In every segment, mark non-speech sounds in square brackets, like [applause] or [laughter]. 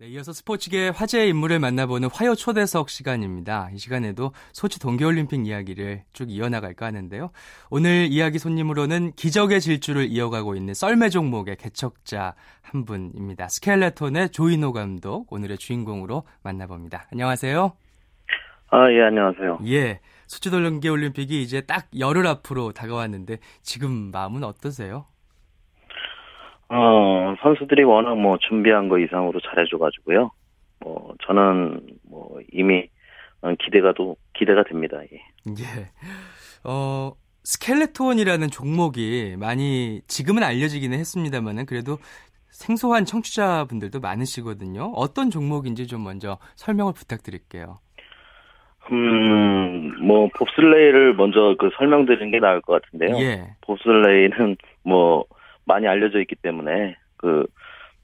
네, 이어서 스포츠계 화제의 인물을 만나보는 화요 초대석 시간입니다. 이 시간에도 소치 동계올림픽 이야기를 쭉 이어나갈까 하는데요. 오늘 이야기 손님으로는 기적의 질주를 이어가고 있는 썰매 종목의 개척자 한 분입니다. 스켈레톤의 조인호 감독, 오늘의 주인공으로 만나봅니다. 안녕하세요. 아, 예, 안녕하세요. 예. 소치 동계올림픽이 이제 딱 열흘 앞으로 다가왔는데 지금 마음은 어떠세요? 어, 선수들이 워낙 뭐 준비한 거 이상으로 잘해줘가지고요. 뭐, 저는 뭐 이미 기대가 도, 기대가 됩니다. 예. 예. 어, 스켈레톤이라는 종목이 많이 지금은 알려지기는 했습니다만은 그래도 생소한 청취자분들도 많으시거든요. 어떤 종목인지 좀 먼저 설명을 부탁드릴게요. 음, 뭐 봅슬레이를 먼저 그 설명드리는 게 나을 것 같은데요. 예. 봅슬레이는 뭐 많이 알려져 있기 때문에 그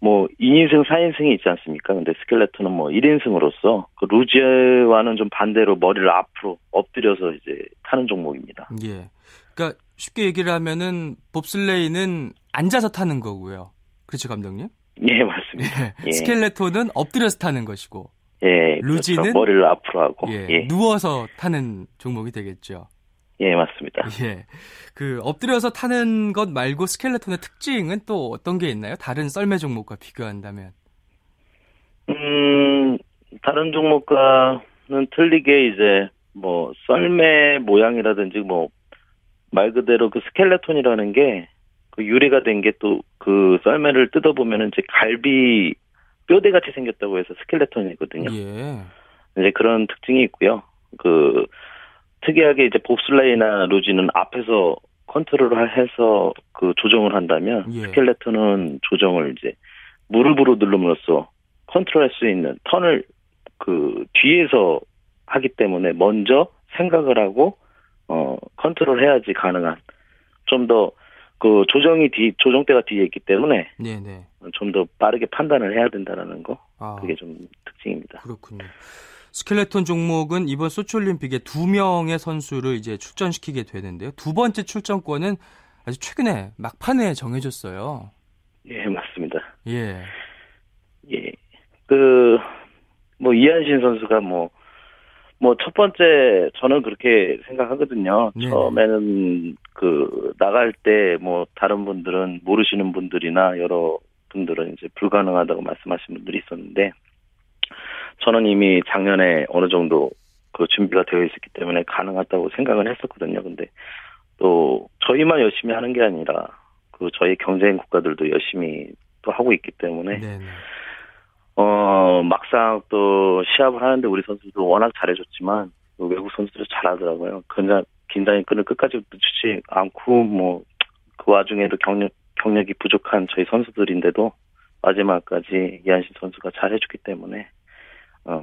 뭐 2인승, 4인승이 있지 않습니까? 근데 스켈레톤은 뭐 1인승으로서 그 루지와는 좀 반대로 머리를 앞으로 엎드려서 이제 타는 종목입니다. 예. 그러니까 쉽게 얘기를 하면은 봅슬레이는 앉아서 타는 거고요. 그렇죠, 감독님? 예, 맞습니다. 예. 예. 스켈레톤은 엎드려서 타는 것이고. 예. 루지는 그렇죠. 머리를 앞으로 하고 예. 예. 누워서 타는 종목이 되겠죠. 예, 맞습니다. [laughs] 예. 그 엎드려서 타는 것 말고 스켈레톤의 특징은 또 어떤 게 있나요? 다른 썰매 종목과 비교한다면? 음, 다른 종목과는 틀리게 이제 뭐 썰매 모양이라든지 뭐 말 그대로 그 스켈레톤이라는 게 그 유래가 된 게 또 그 썰매를 뜯어보면은 이제 갈비 뼈대 같이 생겼다고 해서 스켈레톤이거든요. 예. 이제 그런 특징이 있고요. 그 특이하게 이제 봅슬레이나 루지는 앞에서 컨트롤을 해서 그 조정을 한다면 예. 스켈레톤은 조정을 이제 무릎으로 누름으로써 컨트롤할 수 있는 턴을 그 뒤에서 하기 때문에 먼저 생각을 하고 어 컨트롤 해야지 가능한 좀 더 그 조정이 뒤 조정대가 뒤에 있기 때문에 좀 더 빠르게 판단을 해야 된다라는 거 아, 그게 좀 특징입니다. 그렇군요. 스켈레톤 종목은 이번 소치올림픽에 두 명의 선수를 이제 출전시키게 되는데요. 두 번째 출전권은 아주 최근에 막판에 정해졌어요. 예, 맞습니다. 예. 예. 그, 뭐, 이한신 선수가 뭐, 뭐, 첫 번째, 저는 그렇게 생각하거든요. 네. 처음에는 그, 나갈 때, 뭐, 다른 분들은 모르시는 분들이나 여러 분들은 이제 불가능하다고 말씀하신 분들이 있었는데, 저는 이미 작년에 어느 정도 그 준비가 되어 있었기 때문에 가능하다고 생각을 했었거든요. 근데 또 저희만 열심히 하는 게 아니라 그 저희 경쟁 국가들도 열심히 또 하고 있기 때문에 네네. 어 막상 또 시합을 하는데 우리 선수들 워낙 잘해줬지만 그 외국 선수들 잘하더라고요. 그냥 긴장의 끈을 끝까지 늦추지 않고 뭐 그 와중에도 경력 경력이 부족한 저희 선수들인데도 마지막까지 이한신 선수가 잘해줬기 때문에 어,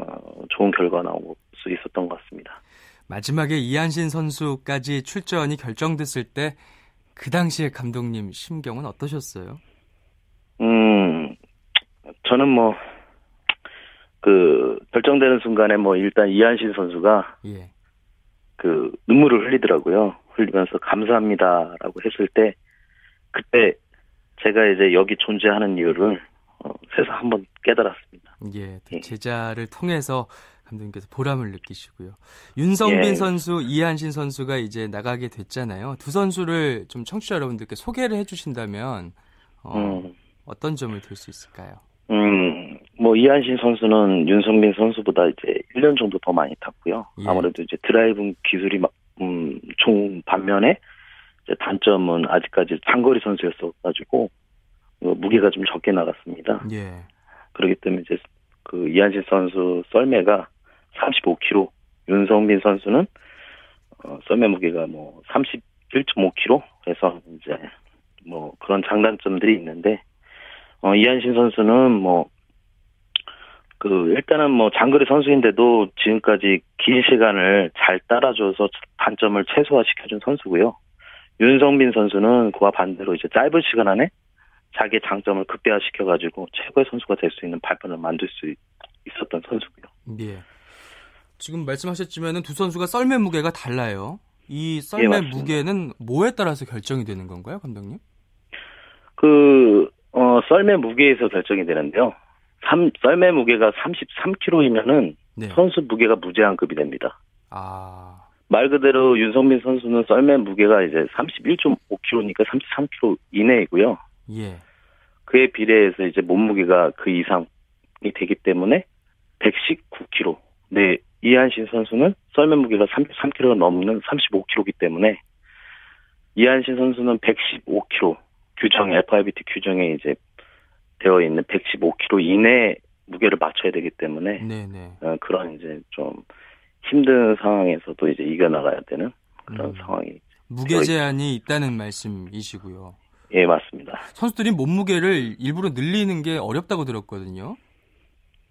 좋은 결과 나올 수 있었던 것 같습니다. 마지막에 이한신 선수까지 출전이 결정됐을 때 그 당시에 감독님 심경은 어떠셨어요? 음, 저는 뭐, 그, 결정되는 순간에 뭐, 일단 이한신 선수가, 예. 그, 눈물을 흘리더라고요. 흘리면서 감사합니다라고 했을 때, 그때 제가 이제 여기 존재하는 이유를, 어, 새서 한번 깨달았습니다. 예, 예, 제자를 통해서 감독님께서 보람을 느끼시고요. 윤성빈 예. 선수, 이한신 선수가 이제 나가게 됐잖아요. 두 선수를 좀 청취자 여러분들께 소개를 해주신다면 어, 음. 어떤 점을 들 수 있을까요? 음, 뭐 이한신 선수는 윤성빈 선수보다 이제 1년 정도 더 많이 탔고요. 예. 아무래도 이제 드라이브 기술이 막, 음, 총 반면에 단점은 아직까지 장거리 선수였어 가지고 어, 무게가 좀 적게 나갔습니다. 예. 그렇기 때문에 이제 그 이한실 선수 썰매가 35kg, 윤성빈 선수는 어, 썰매 무게가 뭐 31.5kg 해서 이제 뭐 그런 장단점들이 있는데 어 이한신 선수는 뭐 그 일단은 뭐 장거리 선수인데도 지금까지 긴 시간을 잘 따라줘서 단점을 최소화시켜준 선수고요. 윤성빈 선수는 그와 반대로 이제 짧은 시간 안에 자기의 장점을 극대화시켜가지고 최고의 선수가 될 수 있는 발판을 만들 수 있었던 선수고요. 예. 지금 말씀하셨지만 두 선수가 썰매 무게가 달라요. 이 썰매 예, 무게는 뭐에 따라서 결정이 되는 건가요, 감독님? 그 어, 썰매 무게에서 결정이 되는데요. 3, 썰매 무게가 33kg이면은 네. 선수 무게가 무제한급이 됩니다. 아. 말 그대로 윤성민 선수는 썰매 무게가 이제 31.5kg니까 33kg 이내이고요. 예. 그에 비례해서 이제 몸무게가 그 이상이 되기 때문에 119kg. 네, 이한신 선수는 썰매 무게가 33kg가 넘는 35kg이기 때문에 이한신 선수는 115kg 규정 FIBT 규정에 이제 되어 있는 115kg 이내 무게를 맞춰야 되기 때문에 네네. 어, 그런 이제 좀 힘든 상황에서도 이제 이겨나가야 되는 그런 음. 상황이 무게 제한이 있다는 말씀이시고요. 예, 맞습니다. 선수들이 몸무게를 일부러 늘리는 게 어렵다고 들었거든요.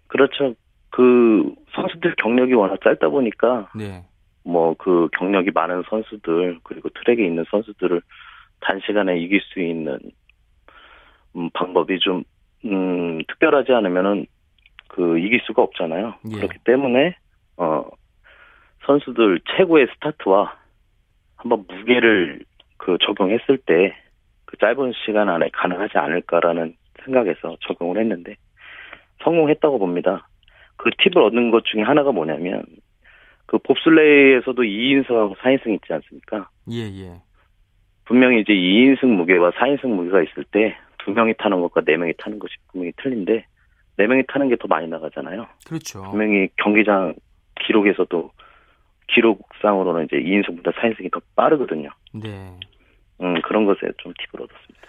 그렇죠. 그 선수들 경력이 워낙 짧다 보니까 네. 뭐 그 경력이 많은 선수들 그리고 트랙에 있는 선수들을 단시간에 이길 수 있는 음, 방법이 좀 음, 특별하지 않으면은 그 이길 수가 없잖아요. 예. 그렇기 때문에 어 선수들 최고의 스타트와 한번 무게를 그 적용했을 때 그 짧은 시간 안에 가능하지 않을까라는 생각에서 적용을 했는데 성공했다고 봅니다. 그 팁을 얻는 것 중에 하나가 뭐냐면 그 봅슬레이에서도 2인승하고 4인승 있지 않습니까? 예, 예. 분명히 이제 2인승 무게와 4인승 무게가 있을 때 두 명이 타는 것과 네 명이 타는 것이 분명히 틀린데 네 명이 타는 게 더 많이 나가잖아요. 그렇죠. 분명히 경기장 기록에서도 기록상으로는 이제 2인승보다 4인승이 더 빠르거든요. 네. 음, 그런 것에 좀 팁을 얻었습니다.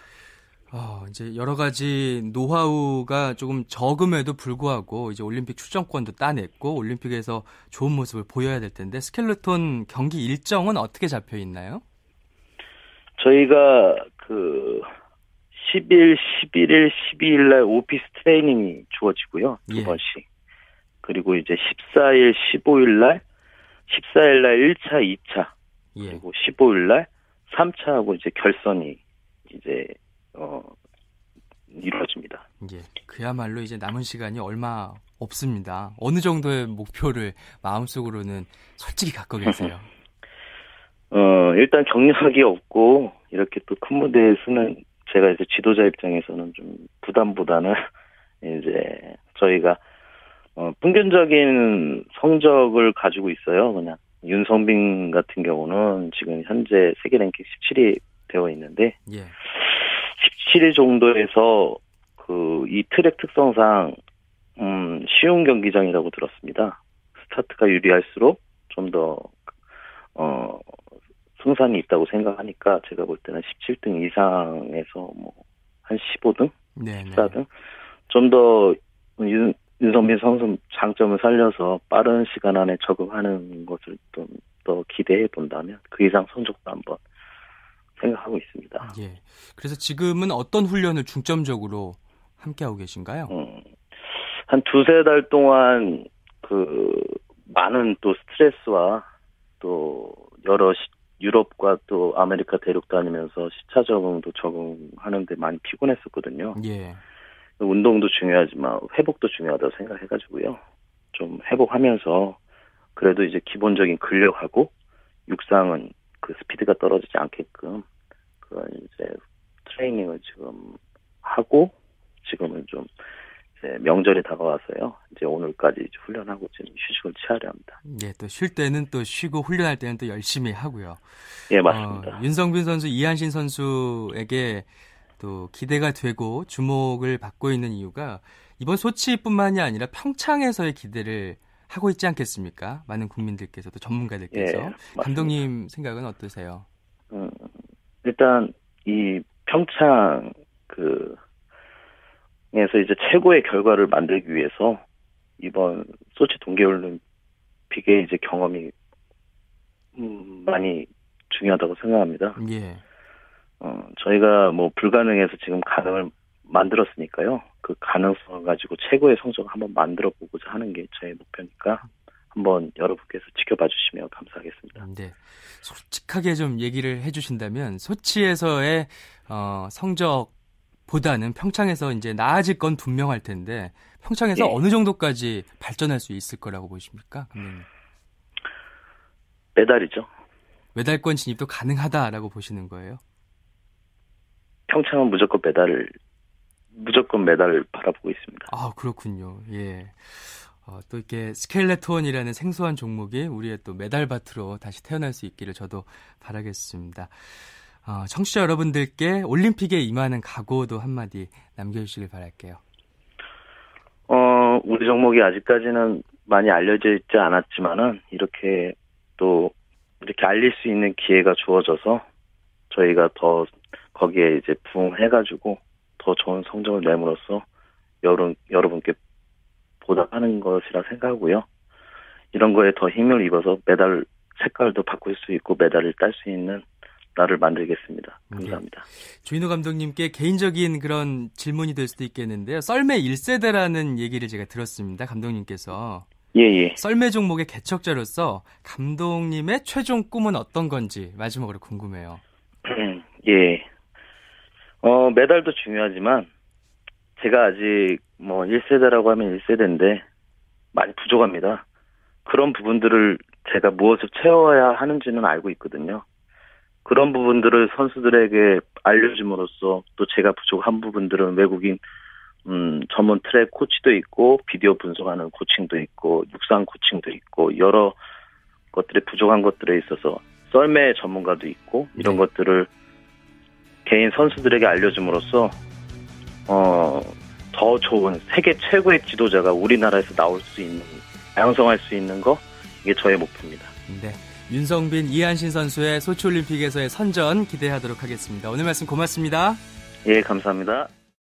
어, 이제 여러 가지 노하우가 조금 적음에도 불구하고 이제 올림픽 출전권도 따냈고 올림픽에서 좋은 모습을 보여야 될 텐데 스켈레톤 경기 일정은 어떻게 잡혀 있나요? 저희가 그 10일, 11일, 12일 날 오피스 트레이닝이 주어지고요. 두 예. 번씩. 그리고 이제 14일, 15일 날 14일 날 1차, 2차. 예. 그리고 15일 날 3차하고 이제 결선이 이제 어 이루어집니다. 예. 그야말로 이제 남은 시간이 얼마 없습니다. 어느 정도의 목표를 마음속으로는 솔직히 갖고 계세요? [laughs] 어, 일단 경력이 없고 이렇게 또 큰 무대에 서는 제가 이제 지도자 입장에서는 좀 부담보다는 [laughs] 이제 저희가 어, 평균적인 성적을 가지고 있어요. 그냥 윤성빈 같은 경우는 지금 현재 세계 랭킹 17위 되어 있는데 예. 17위 정도에서 그 이 트랙 특성상 음, 쉬운 경기장이라고 들었습니다. 스타트가 유리할수록 좀 더 어, 승산이 있다고 생각하니까 제가 볼 때는 17등 이상에서 뭐 한 15등, 네네. 14등 좀 더 윤 성민 선수 장점을 살려서 빠른 시간 안에 적응하는 것을 좀 더 기대해 본다면 그 이상 성적도 한번 생각하고 있습니다. 예. 그래서 지금은 어떤 훈련을 중점적으로 함께 하고 계신가요? 음, 한 두세 달 동안 그 많은 또 스트레스와 또 여러 시, 유럽과 또 아메리카 대륙 다니면서 시차 적응도 적응하는데 많이 피곤했었거든요. 예. 운동도 중요하지만 회복도 중요하다고 생각해가지고요. 좀 회복하면서 그래도 이제 기본적인 근력하고 육상은 그 스피드가 떨어지지 않게끔 그런 이제 트레이닝을 지금 하고 지금은 좀 이제 명절이 다가와서요. 이제 오늘까지 이제 훈련하고 지금 휴식을 취하려 합니다. 예, 또 쉴 때는 또 쉬고 훈련할 때는 또 열심히 하고요. 예, 맞습니다. 어, 윤성빈 선수, 이한신 선수에게 또 기대가 되고 주목을 받고 있는 이유가 이번 소치뿐만이 아니라 평창에서의 기대를 하고 있지 않겠습니까? 많은 국민들께서 도 전문가들께서 예, 감독님 생각은 어떠세요? 음, 일단 이 평창 그 에서 이제 최고의 결과를 만들기 위해서 이번 소치 동계올림픽의 이제 경험이 음, 많이 중요하다고 생각합니다. 예. 어, 저희가 뭐 불가능해서 지금 가능을 만들었으니까요. 그 가능성을 가지고 최고의 성적을 한번 만들어 보고자 하는 게 저의 목표니까 한번 여러분께서 지켜봐 주시면 감사하겠습니다. 네. 솔직하게 좀 얘기를 해 주신다면 소치에서의 어, 성적보다는 평창에서 이제 나아질 건 분명할 텐데 평창에서 네. 어느 정도까지 발전할 수 있을 거라고 보십니까? 감독님? 메달이죠. 메달권 진입도 가능하다라고 보시는 거예요? 평창은 무조건 메달을 무조건 메달을 바라보고 있습니다. 아 그렇군요. 예. 어, 또 이렇게 스켈레톤이라는 생소한 종목이 우리의 또 메달 밭으로 다시 태어날 수 있기를 저도 바라겠습니다. 어, 청취자 여러분들께 올림픽에 임하는 각오도 한마디 남겨주시길 바랄게요. 어, 우리 종목이 아직까지는 많이 알려져 있지 않았지만은 이렇게 또 이렇게 알릴 수 있는 기회가 주어져서 저희가 더 거기에 이제 부응해가지고 더 좋은 성적을 내므로써 여러분 여러분께 보답하는 것이라 생각하고요. 이런 거에 더 힘을 입어서 메달 색깔도 바꿀 수 있고 메달을 딸 수 있는 나를 만들겠습니다. 감사합니다. 네. 주인호 감독님께 개인적인 그런 질문이 될 수도 있겠는데요. 썰매 1세대라는 얘기를 제가 들었습니다. 감독님께서. 예, 예. 썰매 종목의 개척자로서 감독님의 최종 꿈은 어떤 건지 마지막으로 궁금해요. [clears throat] 예. 어, 메달도 중요하지만 제가 아직 뭐 1세대라고 하면 1세대인데 많이 부족합니다. 그런 부분들을 제가 무엇을 채워야 하는지는 알고 있거든요. 그런 부분들을 선수들에게 알려줌으로써 또 제가 부족한 부분들은 외국인 음, 전문 트랙 코치도 있고 비디오 분석하는 코칭도 있고 육상 코칭도 있고 여러 것들이 부족한 것들에 있어서 썰매 전문가도 있고 이런 네. 것들을 개인 선수들에게 알려줌으로써 어, 더 좋은 세계 최고의 지도자가 우리나라에서 나올 수 있는 양성할 수 있는 거 이게 저의 목표입니다. 네. 윤성빈, 이한신 선수의 소치올림픽에서의 선전 기대하도록 하겠습니다. 오늘 말씀 고맙습니다. 예, 감사합니다.